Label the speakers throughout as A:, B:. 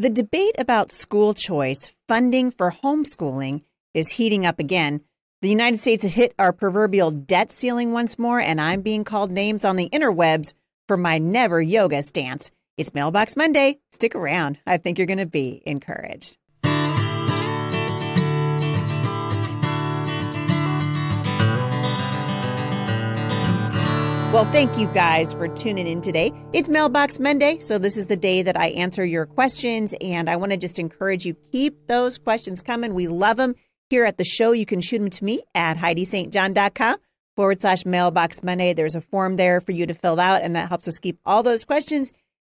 A: The debate about school choice funding for homeschooling is heating up again. The United States has hit our proverbial debt ceiling once more, and I'm being called names on the interwebs for my never yoga stance. It's Mailbox Monday. Stick around. I think you're going to be encouraged. Well, thank you guys for tuning in today. It's Mailbox Monday, so this is the day that I answer your questions, and I want to just encourage you keep those questions coming. We love them here at the show. You can shoot them to me at HeidiSt.John.com forward slash Mailbox Monday. There's a form there for you to fill out, and that helps us keep all those questions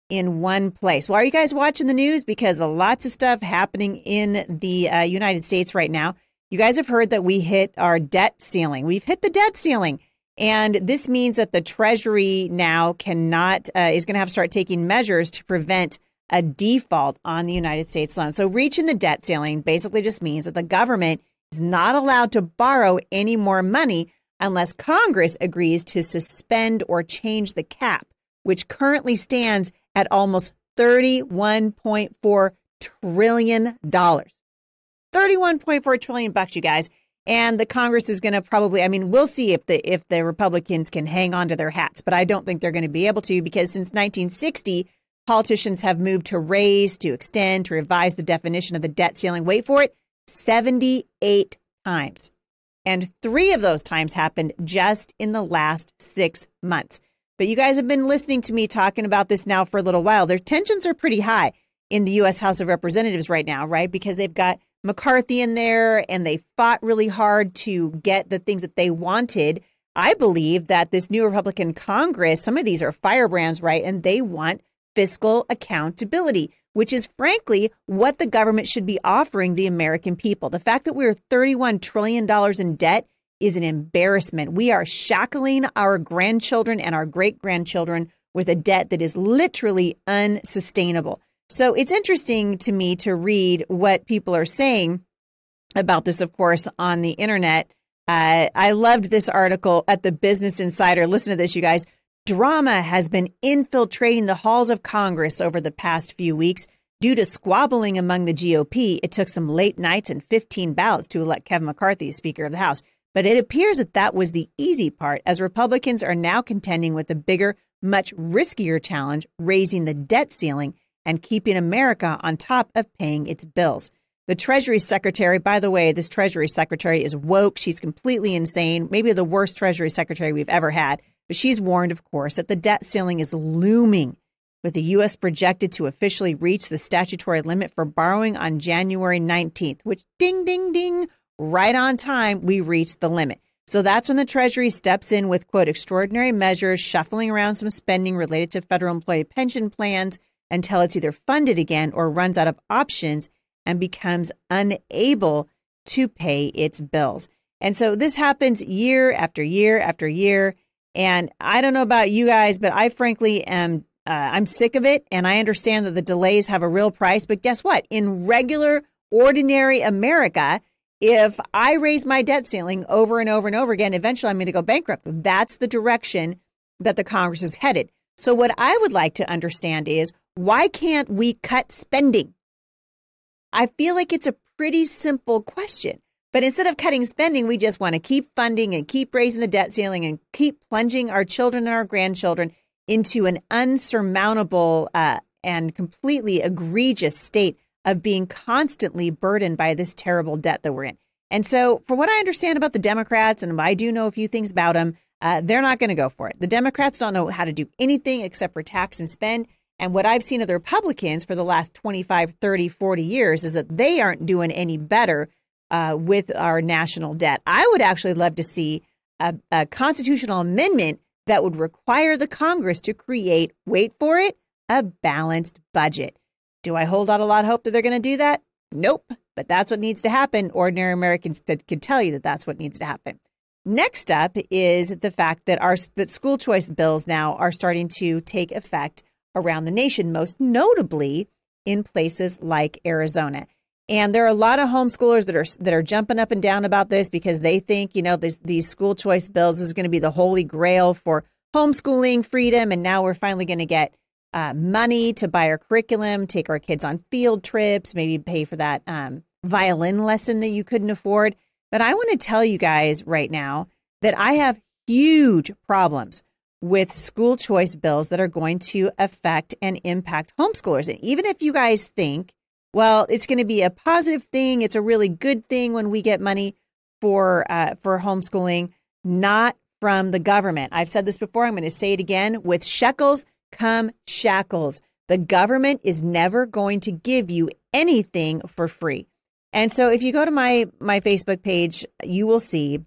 A: in one place. Why are you guys watching the news? Because lots of stuff happening in the uh, United States right now. You guys have heard that we hit our debt ceiling. We've hit the debt ceiling. And this means that the Treasury now cannot, uh, is going to have to start taking measures to prevent a default on the United States loan. So reaching the debt ceiling basically just means that the government is not allowed to borrow any more money unless Congress agrees to suspend or change the cap, which currently stands at almost $31.4 trillion. 31.4 trillion bucks, you guys and the Congress is going to probably I mean we'll see if the if the Republicans can hang on to their hats but I don't think they're going to be able to because since 1960 politicians have moved to raise to extend to revise the definition of the debt ceiling. Wait for it 78 times. And 3 of those times happened just in the last 6 months. But you guys have been listening to me talking about this now for a little while. Their tensions are pretty high in the US House of Representatives right now right? Because they've got McCarthy in there and they fought really hard to get the things that they wanted. I believe that this new Republican Congress, some of these are firebrands, right? And they want fiscal accountability, which is frankly what the government should be offering the American people. The fact that we're $31 trillion in debt is an embarrassment. We are shackling our grandchildren and our great grandchildren with a debt that is literally unsustainable. So it's interesting to me to read what people are saying about this, of course, on the internet. Uh, I loved this article at the Business Insider. Listen to this, you guys. Drama has been infiltrating the halls of Congress over the past few weeks. Due to squabbling among the GOP, it took some late nights and 15 ballots to elect Kevin McCarthy as Speaker of the House. But it appears that that was the easy part, as Republicans are now contending with a bigger, much riskier challenge, raising the debt ceiling and keeping America on top of paying its bills. The Treasury Secretary, by the way, this Treasury Secretary is woke. She's completely insane, maybe the worst Treasury Secretary we've ever had. But she's warned, of course, that the debt ceiling is looming, with the U.S. projected to officially reach the statutory limit for borrowing on January 19th, which ding, ding, ding, right on time, we reached the limit. So that's when the Treasury steps in with, quote, extraordinary measures, shuffling around some spending related to federal employee pension plans until it's either funded again or runs out of options and becomes unable to pay its bills. And so this happens year after year after year. And I don't know about you guys, but I frankly am uh, I'm sick of it. And I understand that the delays have a real price. But guess what? In regular, ordinary America, if I raise my debt ceiling over and over and over again, eventually I'm going to go bankrupt. That's the direction that the Congress is headed. So, what I would like to understand is why can't we cut spending? I feel like it's a pretty simple question. But instead of cutting spending, we just want to keep funding and keep raising the debt ceiling and keep plunging our children and our grandchildren into an unsurmountable uh, and completely egregious state of being constantly burdened by this terrible debt that we're in. And so, for what I understand about the Democrats, and I do know a few things about them, uh, they're not going to go for it. The Democrats don't know how to do anything except for tax and spend. And what I've seen of the Republicans for the last 25, 30, 40 years is that they aren't doing any better uh, with our national debt. I would actually love to see a, a constitutional amendment that would require the Congress to create, wait for it, a balanced budget. Do I hold out a lot of hope that they're going to do that? Nope. But that's what needs to happen. Ordinary Americans that could tell you that that's what needs to happen. Next up is the fact that our that school choice bills now are starting to take effect around the nation, most notably in places like Arizona. And there are a lot of homeschoolers that are that are jumping up and down about this because they think, you know, this, these school choice bills is going to be the holy grail for homeschooling freedom, and now we're finally going to get uh, money to buy our curriculum, take our kids on field trips, maybe pay for that um, violin lesson that you couldn't afford. But I want to tell you guys right now that I have huge problems with school choice bills that are going to affect and impact homeschoolers. And even if you guys think, well, it's going to be a positive thing, it's a really good thing when we get money for uh, for homeschooling, not from the government. I've said this before. I'm going to say it again. With shekels come shackles. The government is never going to give you anything for free. And so if you go to my my Facebook page, you will see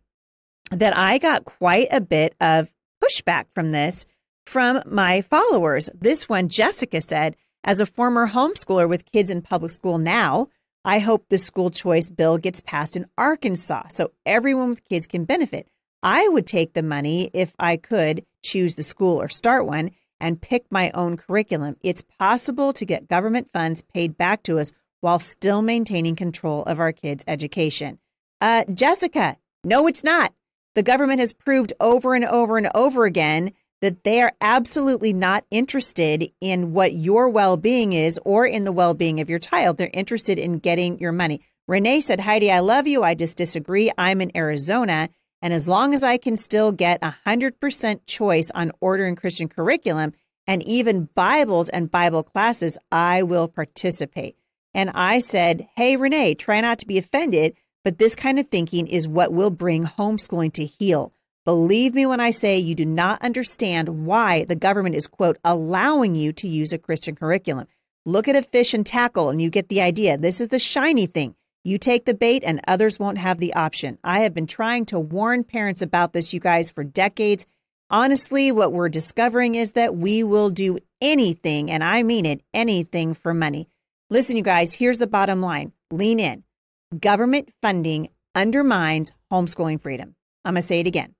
A: that I got quite a bit of pushback from this from my followers. This one, Jessica said, as a former homeschooler with kids in public school now, I hope the school choice bill gets passed in Arkansas so everyone with kids can benefit. I would take the money if I could choose the school or start one and pick my own curriculum. It's possible to get government funds paid back to us while still maintaining control of our kids' education. Uh, Jessica, no, it's not. The government has proved over and over and over again that they are absolutely not interested in what your well being is or in the well being of your child. They're interested in getting your money. Renee said, Heidi, I love you. I just disagree. I'm in Arizona. And as long as I can still get 100% choice on ordering Christian curriculum and even Bibles and Bible classes, I will participate. And I said, Hey, Renee, try not to be offended, but this kind of thinking is what will bring homeschooling to heel. Believe me when I say you do not understand why the government is, quote, allowing you to use a Christian curriculum. Look at a fish and tackle and you get the idea. This is the shiny thing. You take the bait and others won't have the option. I have been trying to warn parents about this, you guys, for decades. Honestly, what we're discovering is that we will do anything, and I mean it, anything for money. Listen, you guys, here's the bottom line lean in. Government funding undermines homeschooling freedom. I'm going to say it again.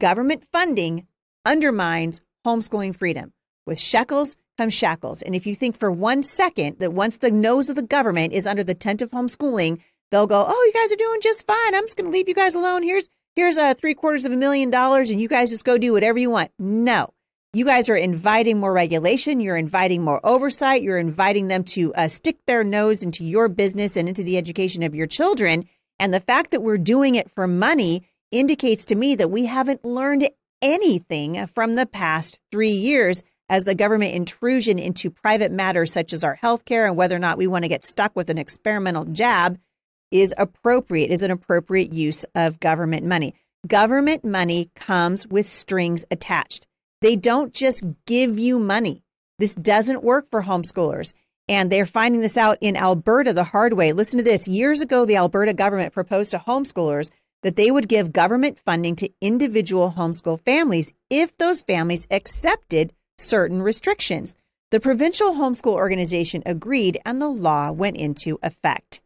A: Government funding undermines homeschooling freedom. With shekels come shackles. And if you think for one second that once the nose of the government is under the tent of homeschooling, they'll go, "Oh, you guys are doing just fine. I'm just going to leave you guys alone. Here's here's a three quarters of a million dollars, and you guys just go do whatever you want." No, you guys are inviting more regulation. You're inviting more oversight. You're inviting them to uh, stick their nose into your business and into the education of your children. And the fact that we're doing it for money indicates to me that we haven't learned anything from the past three years as the government intrusion into private matters such as our healthcare and whether or not we want to get stuck with an experimental jab is appropriate, is an appropriate use of government money. Government money comes with strings attached. They don't just give you money. This doesn't work for homeschoolers. And they're finding this out in Alberta the hard way. Listen to this. Years ago, the Alberta government proposed to homeschoolers that they would give government funding to individual homeschool families if those families accepted certain restrictions. The provincial homeschool organization agreed and the law went into effect.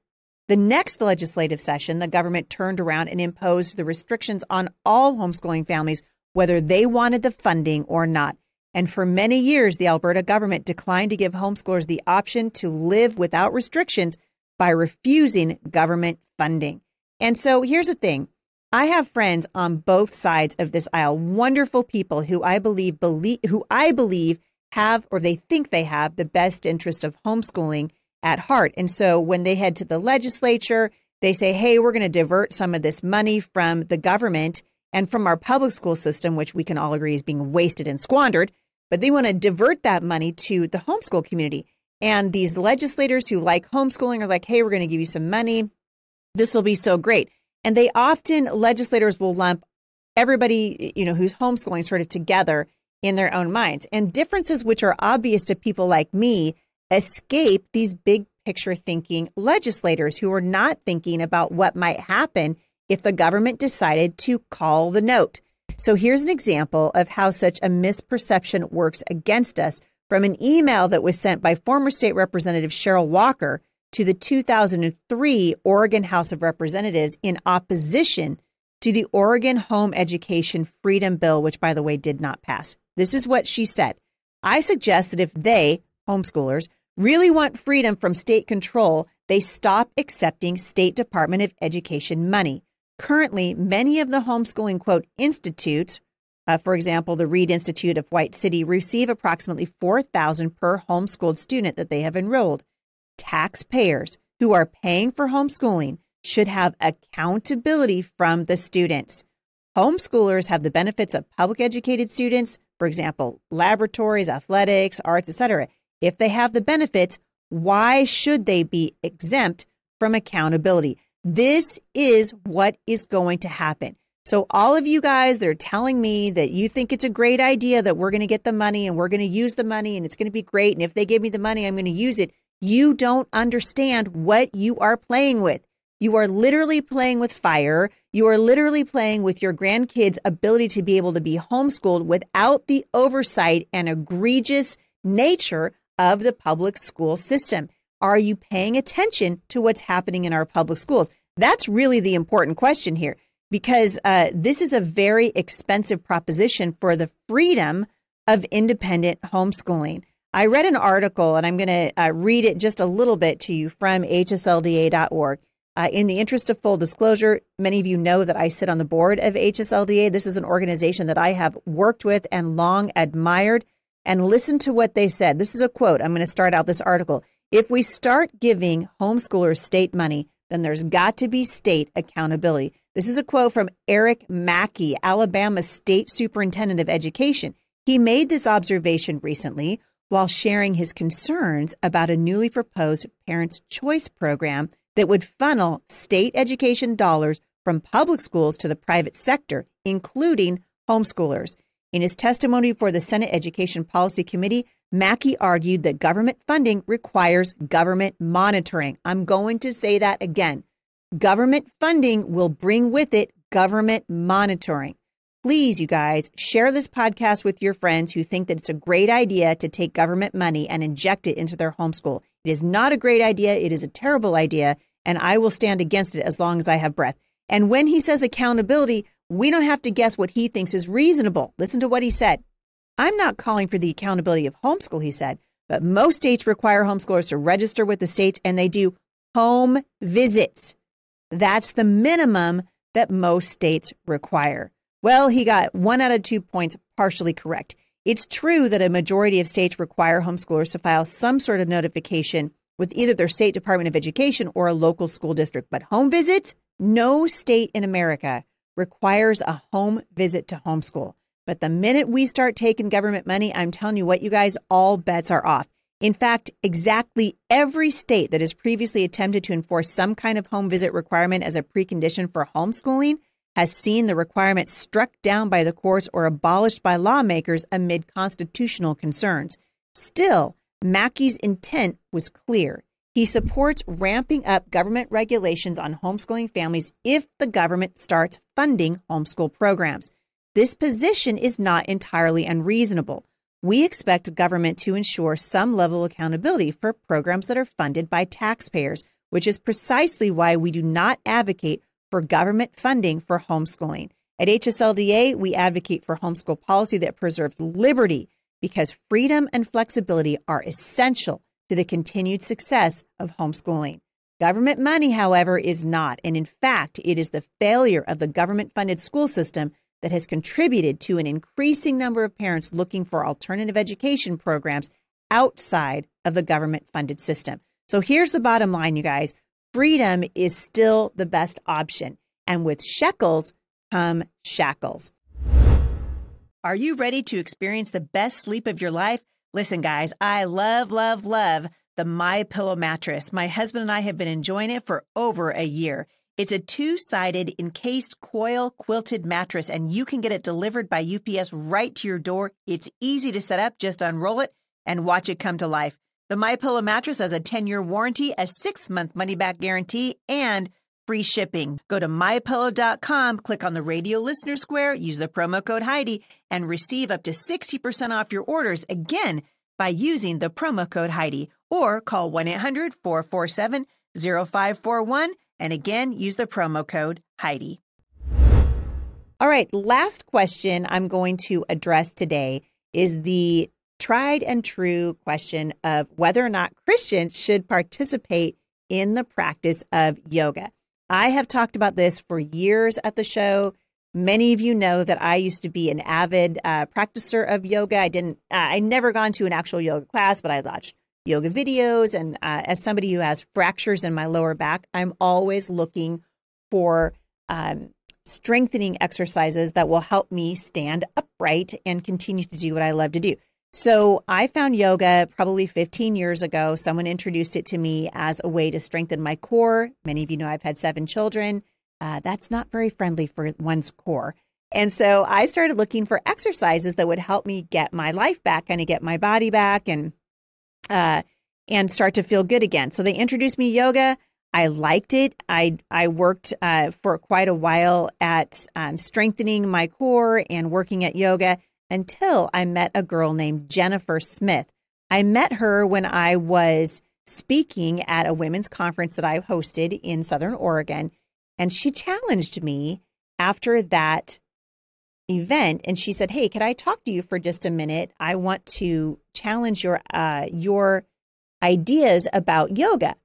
A: The next legislative session, the government turned around and imposed the restrictions on all homeschooling families, whether they wanted the funding or not. And for many years, the Alberta government declined to give homeschoolers the option to live without restrictions by refusing government funding. And so here's the thing I have friends on both sides of this aisle, wonderful people who I believe believe who I believe have or they think they have the best interest of homeschooling at heart. And so when they head to the legislature, they say, "Hey, we're going to divert some of this money from the government and from our public school system, which we can all agree is being wasted and squandered, but they want to divert that money to the homeschool community." And these legislators who like homeschooling are like, "Hey, we're going to give you some money. This will be so great." And they often, legislators will lump everybody, you know, who's homeschooling sort of together in their own minds. And differences which are obvious to people like me escape these big picture thinking legislators who are not thinking about what might happen if the government decided to call the note. So here's an example of how such a misperception works against us from an email that was sent by former state representative Cheryl Walker to the 2003 Oregon House of Representatives in opposition to the Oregon Home Education Freedom Bill, which, by the way, did not pass. This is what she said I suggest that if they, homeschoolers, really want freedom from state control, they stop accepting State Department of Education money. Currently, many of the homeschooling, quote, institutes, uh, for example, the Reed Institute of White City receive approximately 4000 per homeschooled student that they have enrolled. Taxpayers who are paying for homeschooling should have accountability from the students. Homeschoolers have the benefits of public educated students, for example, laboratories, athletics, arts, etc. If they have the benefits, why should they be exempt from accountability? This is what is going to happen. So, all of you guys that are telling me that you think it's a great idea that we're going to get the money and we're going to use the money and it's going to be great. And if they give me the money, I'm going to use it. You don't understand what you are playing with. You are literally playing with fire. You are literally playing with your grandkids' ability to be able to be homeschooled without the oversight and egregious nature of the public school system. Are you paying attention to what's happening in our public schools? That's really the important question here because uh, this is a very expensive proposition for the freedom of independent homeschooling. I read an article and I'm going to uh, read it just a little bit to you from hslda.org. Uh, in the interest of full disclosure, many of you know that I sit on the board of HSLDA. This is an organization that I have worked with and long admired. And listen to what they said. This is a quote. I'm going to start out this article. If we start giving homeschoolers state money, then there's got to be state accountability. This is a quote from Eric Mackey, Alabama State Superintendent of Education. He made this observation recently while sharing his concerns about a newly proposed Parents' Choice program that would funnel state education dollars from public schools to the private sector, including homeschoolers. In his testimony for the Senate Education Policy Committee, Mackey argued that government funding requires government monitoring. I'm going to say that again. Government funding will bring with it government monitoring. Please, you guys, share this podcast with your friends who think that it's a great idea to take government money and inject it into their homeschool. It is not a great idea. It is a terrible idea and I will stand against it as long as I have breath. And when he says accountability, we don't have to guess what he thinks is reasonable. Listen to what he said. I'm not calling for the accountability of homeschool, he said, but most states require homeschoolers to register with the states and they do home visits. That's the minimum that most states require. Well, he got one out of two points partially correct. It's true that a majority of states require homeschoolers to file some sort of notification with either their state department of education or a local school district. But home visits, no state in America requires a home visit to homeschool. But the minute we start taking government money, I'm telling you what, you guys, all bets are off. In fact, exactly every state that has previously attempted to enforce some kind of home visit requirement as a precondition for homeschooling has seen the requirement struck down by the courts or abolished by lawmakers amid constitutional concerns. Still, Mackey's intent was clear. He supports ramping up government regulations on homeschooling families if the government starts funding homeschool programs. This position is not entirely unreasonable. We expect government to ensure some level of accountability for programs that are funded by taxpayers, which is precisely why we do not advocate for government funding for homeschooling. At HSLDA, we advocate for homeschool policy that preserves liberty because freedom and flexibility are essential to the continued success of homeschooling. Government money, however, is not. And in fact, it is the failure of the government funded school system that has contributed to an increasing number of parents looking for alternative education programs outside of the government funded system. So here's the bottom line, you guys freedom is still the best option. And with shekels come shackles. Are you ready to experience the best sleep of your life? Listen, guys, I love, love, love the My Pillow mattress. My husband and I have been enjoying it for over a year. It's a two-sided encased coil quilted mattress and you can get it delivered by UPS right to your door. It's easy to set up, just unroll it and watch it come to life. The My Pillow mattress has a 10-year warranty, a 6-month money-back guarantee, and free shipping. Go to mypillow.com, click on the radio listener square, use the promo code Heidi, and receive up to 60% off your orders again by using the promo code Heidi or call 1 800 447 0541 and again use the promo code Heidi. All right, last question I'm going to address today is the tried and true question of whether or not Christians should participate in the practice of yoga. I have talked about this for years at the show. Many of you know that I used to be an avid uh, practicer of yoga. I didn't, uh, I never gone to an actual yoga class, but I watched yoga videos. And uh, as somebody who has fractures in my lower back, I'm always looking for um, strengthening exercises that will help me stand upright and continue to do what I love to do. So I found yoga probably 15 years ago. Someone introduced it to me as a way to strengthen my core. Many of you know I've had seven children. Uh, that's not very friendly for one's core. And so I started looking for exercises that would help me get my life back, and of get my body back and uh, and start to feel good again. So they introduced me yoga. I liked it. I I worked uh, for quite a while at um, strengthening my core and working at yoga until I met a girl named Jennifer Smith. I met her when I was speaking at a women's conference that I hosted in Southern Oregon, and she challenged me after that event and she said, "Hey, could I talk to you for just a minute? I want to challenge your uh, your ideas about yoga."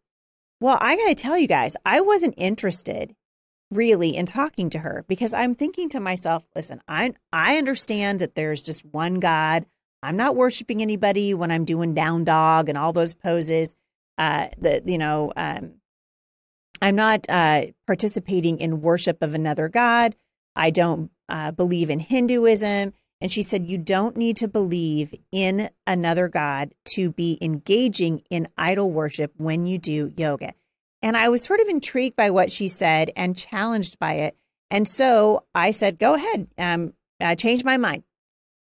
A: Well, I got to tell you guys, I wasn't interested really in talking to her because I'm thinking to myself, listen, I I understand that there's just one God. I'm not worshiping anybody when I'm doing down dog and all those poses. Uh, the you know, um, I'm not uh, participating in worship of another God. I don't uh, believe in Hinduism. And she said, You don't need to believe in another God to be engaging in idol worship when you do yoga. And I was sort of intrigued by what she said and challenged by it. And so I said, Go ahead. Um, I changed my mind.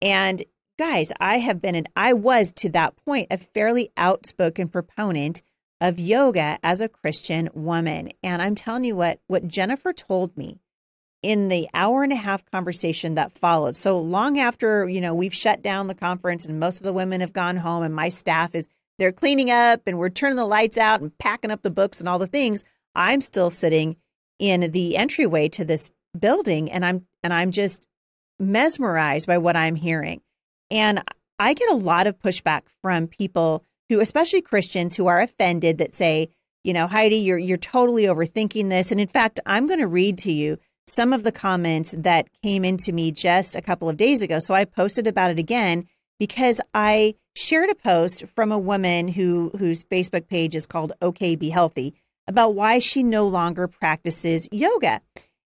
A: And guys, I have been, and I was to that point, a fairly outspoken proponent of yoga as a Christian woman. And I'm telling you what, what Jennifer told me in the hour and a half conversation that followed. So long after, you know, we've shut down the conference and most of the women have gone home and my staff is they're cleaning up and we're turning the lights out and packing up the books and all the things, I'm still sitting in the entryway to this building and I'm and I'm just mesmerized by what I'm hearing. And I get a lot of pushback from people who especially Christians who are offended that say, you know, Heidi, you're you're totally overthinking this. And in fact, I'm going to read to you some of the comments that came into me just a couple of days ago. So I posted about it again because I shared a post from a woman who whose Facebook page is called OK Be Healthy about why she no longer practices yoga.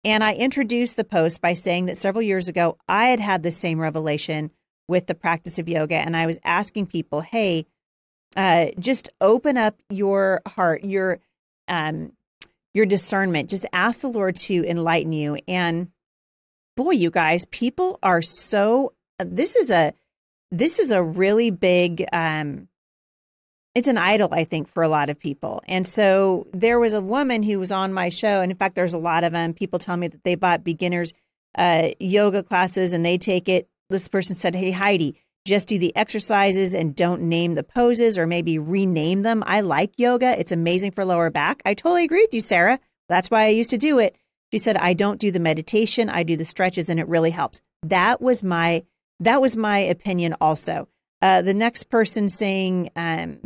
A: And I introduced the post by saying that several years ago I had had the same revelation with the practice of yoga and I was asking people, "Hey, uh, just open up your heart, your um, your discernment. Just ask the Lord to enlighten you. And boy, you guys, people are so this is a this is a really big um it's an idol i think for a lot of people and so there was a woman who was on my show and in fact there's a lot of them people tell me that they bought beginners uh, yoga classes and they take it this person said hey heidi just do the exercises and don't name the poses or maybe rename them. I like yoga. It's amazing for lower back. I totally agree with you, Sarah. That's why I used to do it. She said, I don't do the meditation. I do the stretches and it really helps. That was my, that was my opinion also. Uh, the next person saying, um,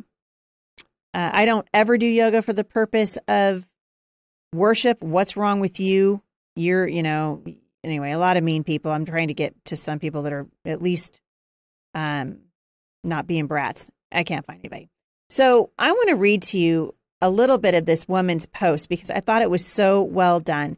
A: uh, I don't ever do yoga for the purpose of worship. What's wrong with you? You're, you know, anyway, a lot of mean people. I'm trying to get to some people that are at least um, not being brats. I can't find anybody. So I want to read to you a little bit of this woman's post because I thought it was so well done.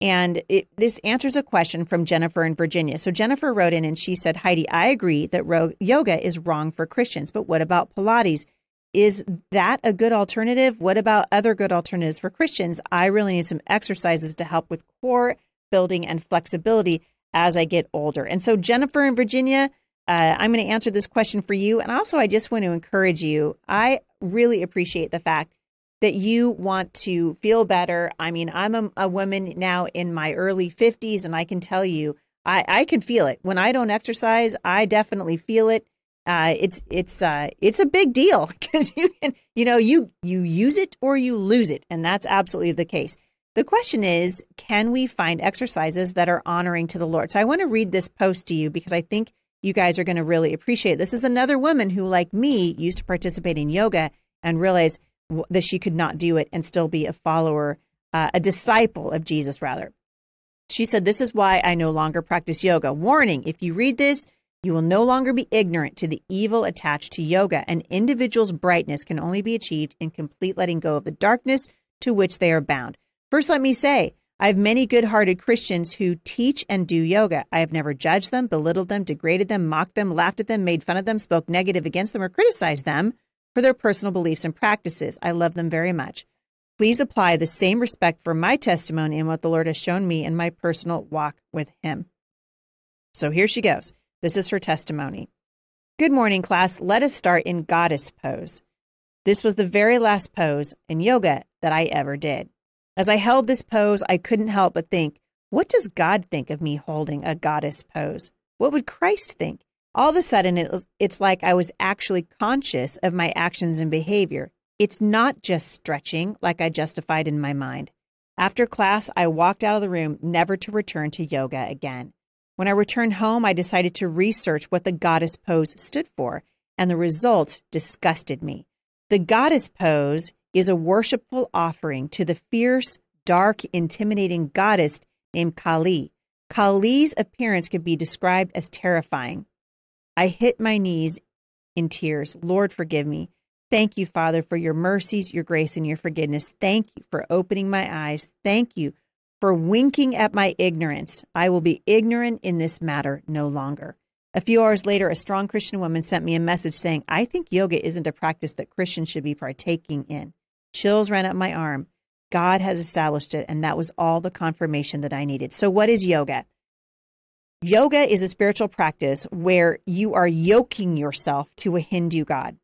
A: And it, this answers a question from Jennifer in Virginia. So Jennifer wrote in and she said, Heidi, I agree that ro- yoga is wrong for Christians, but what about Pilates? Is that a good alternative? What about other good alternatives for Christians? I really need some exercises to help with core building and flexibility as I get older. And so Jennifer in Virginia, uh, I'm going to answer this question for you. And also, I just want to encourage you. I really appreciate the fact that you want to feel better. I mean, I'm a, a woman now in my early 50s, and I can tell you, I, I can feel it. When I don't exercise, I definitely feel it. Uh, it's it's uh, it's a big deal because you can you know you you use it or you lose it, and that's absolutely the case. The question is, can we find exercises that are honoring to the Lord? So I want to read this post to you because I think you guys are going to really appreciate. This is another woman who, like me, used to participate in yoga and realized that she could not do it and still be a follower, uh, a disciple of Jesus, rather. She said, This is why I no longer practice yoga. Warning if you read this, you will no longer be ignorant to the evil attached to yoga. An individual's brightness can only be achieved in complete letting go of the darkness to which they are bound. First, let me say, I have many good hearted Christians who teach and do yoga. I have never judged them, belittled them, degraded them, mocked them, laughed at them, made fun of them, spoke negative against them, or criticized them for their personal beliefs and practices. I love them very much. Please apply the same respect for my testimony and what the Lord has shown me in my personal walk with Him. So here she goes. This is her testimony. Good morning, class. Let us start in goddess pose. This was the very last pose in yoga that I ever did. As I held this pose, I couldn't help but think, what does God think of me holding a goddess pose? What would Christ think? All of a sudden, it, it's like I was actually conscious of my actions and behavior. It's not just stretching like I justified in my mind. After class, I walked out of the room, never to return to yoga again. When I returned home, I decided to research what the goddess pose stood for, and the result disgusted me. The goddess pose is a worshipful offering to the fierce, dark, intimidating goddess named Kali. Kali's appearance could be described as terrifying. I hit my knees in tears. Lord, forgive me. Thank you, Father, for your mercies, your grace, and your forgiveness. Thank you for opening my eyes. Thank you for winking at my ignorance. I will be ignorant in this matter no longer. A few hours later, a strong Christian woman sent me a message saying, I think yoga isn't a practice that Christians should be partaking in. Chills ran up my arm. God has established it, and that was all the confirmation that I needed. So, what is yoga? Yoga is a spiritual practice where you are yoking yourself to a Hindu god.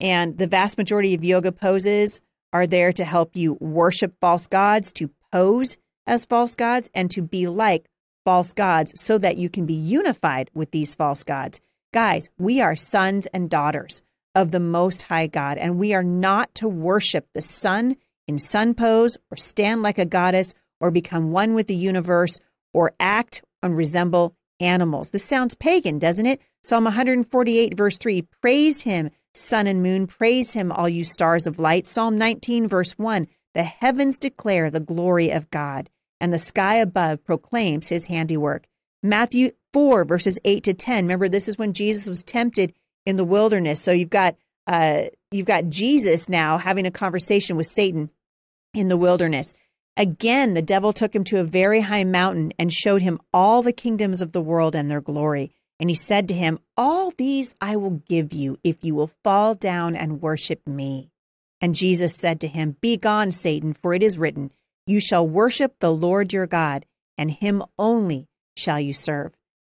A: And the vast majority of yoga poses are there to help you worship false gods, to pose as false gods, and to be like false gods so that you can be unified with these false gods. Guys, we are sons and daughters of the Most High God, and we are not to worship the sun in sun pose or stand like a goddess or become one with the universe or act and resemble animals. This sounds pagan, doesn't it? Psalm 148, verse 3 Praise him, sun and moon, praise him, all you stars of light. Psalm 19, verse 1 The heavens declare the glory of God, and the sky above proclaims his handiwork. Matthew 4, verses 8 to 10. Remember, this is when Jesus was tempted in the wilderness. So you've got uh, you've got Jesus now having a conversation with Satan in the wilderness. Again, the devil took him to a very high mountain and showed him all the kingdoms of the world and their glory. And he said to him, All these I will give you if you will fall down and worship me. And Jesus said to him, Begone, Satan, for it is written, You shall worship the Lord your God, and him only shall you serve.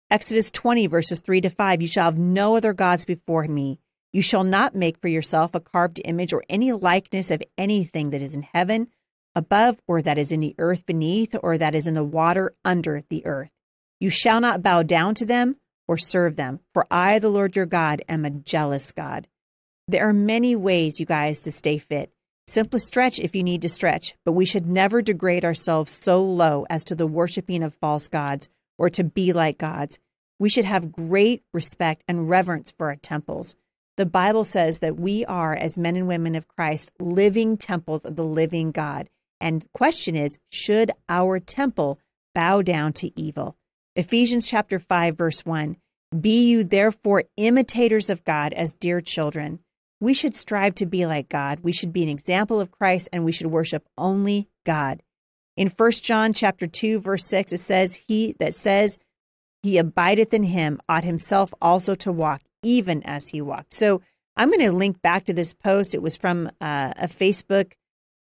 A: Exodus 20, verses 3 to 5 You shall have no other gods before me. You shall not make for yourself a carved image or any likeness of anything that is in heaven above, or that is in the earth beneath, or that is in the water under the earth. You shall not bow down to them or serve them, for I, the Lord your God, am a jealous God. There are many ways, you guys, to stay fit. Simply stretch if you need to stretch, but we should never degrade ourselves so low as to the worshiping of false gods or to be like gods. We should have great respect and reverence for our temples. The Bible says that we are, as men and women of Christ, living temples of the living God. And the question is, should our temple bow down to evil? Ephesians chapter 5 verse 1. Be you therefore imitators of God as dear children. We should strive to be like God. We should be an example of Christ and we should worship only God. In 1 John chapter 2 verse 6 it says he that says he abideth in him ought himself also to walk even as he walked. So I'm going to link back to this post. It was from uh, a Facebook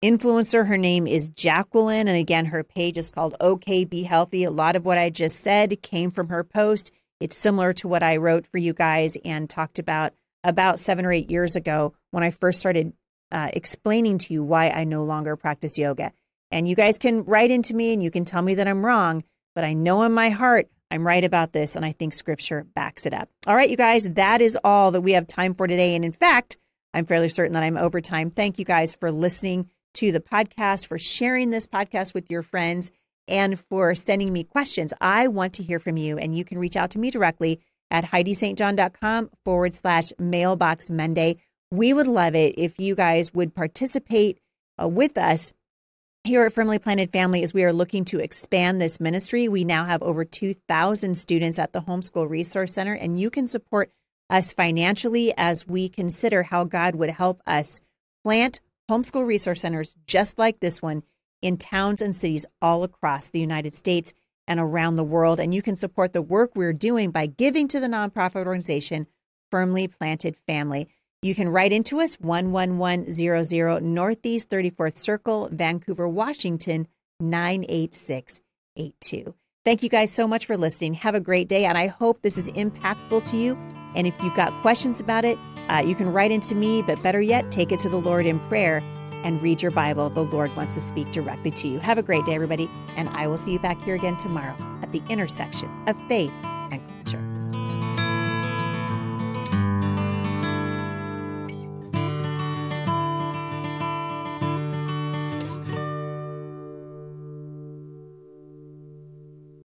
A: influencer. Her name is Jacqueline. And again, her page is called OK Be Healthy. A lot of what I just said came from her post. It's similar to what I wrote for you guys and talked about about seven or eight years ago when I first started uh, explaining to you why I no longer practice yoga. And you guys can write into me and you can tell me that I'm wrong, but I know in my heart I'm right about this and I think scripture backs it up. All right, you guys, that is all that we have time for today. And in fact, I'm fairly certain that I'm over time. Thank you guys for listening to the podcast, for sharing this podcast with your friends, and for sending me questions. I want to hear from you, and you can reach out to me directly at HeidiSt.John.com forward slash mailbox Monday. We would love it if you guys would participate uh, with us here at Firmly Planted Family, as we are looking to expand this ministry, we now have over 2,000 students at the Homeschool Resource Center, and you can support us financially as we consider how God would help us plant homeschool resource centers just like this one in towns and cities all across the United States and around the world. And you can support the work we're doing by giving to the nonprofit organization Firmly Planted Family. You can write into us 11100 Northeast 34th Circle, Vancouver, Washington 98682. Thank you guys so much for listening. Have a great day, and I hope this is impactful to you. And if you've got questions about it, uh, you can write into me, but better yet, take it to the Lord in prayer and read your Bible. The Lord wants to speak directly to you. Have a great day, everybody, and I will see you back here again tomorrow at the intersection of faith and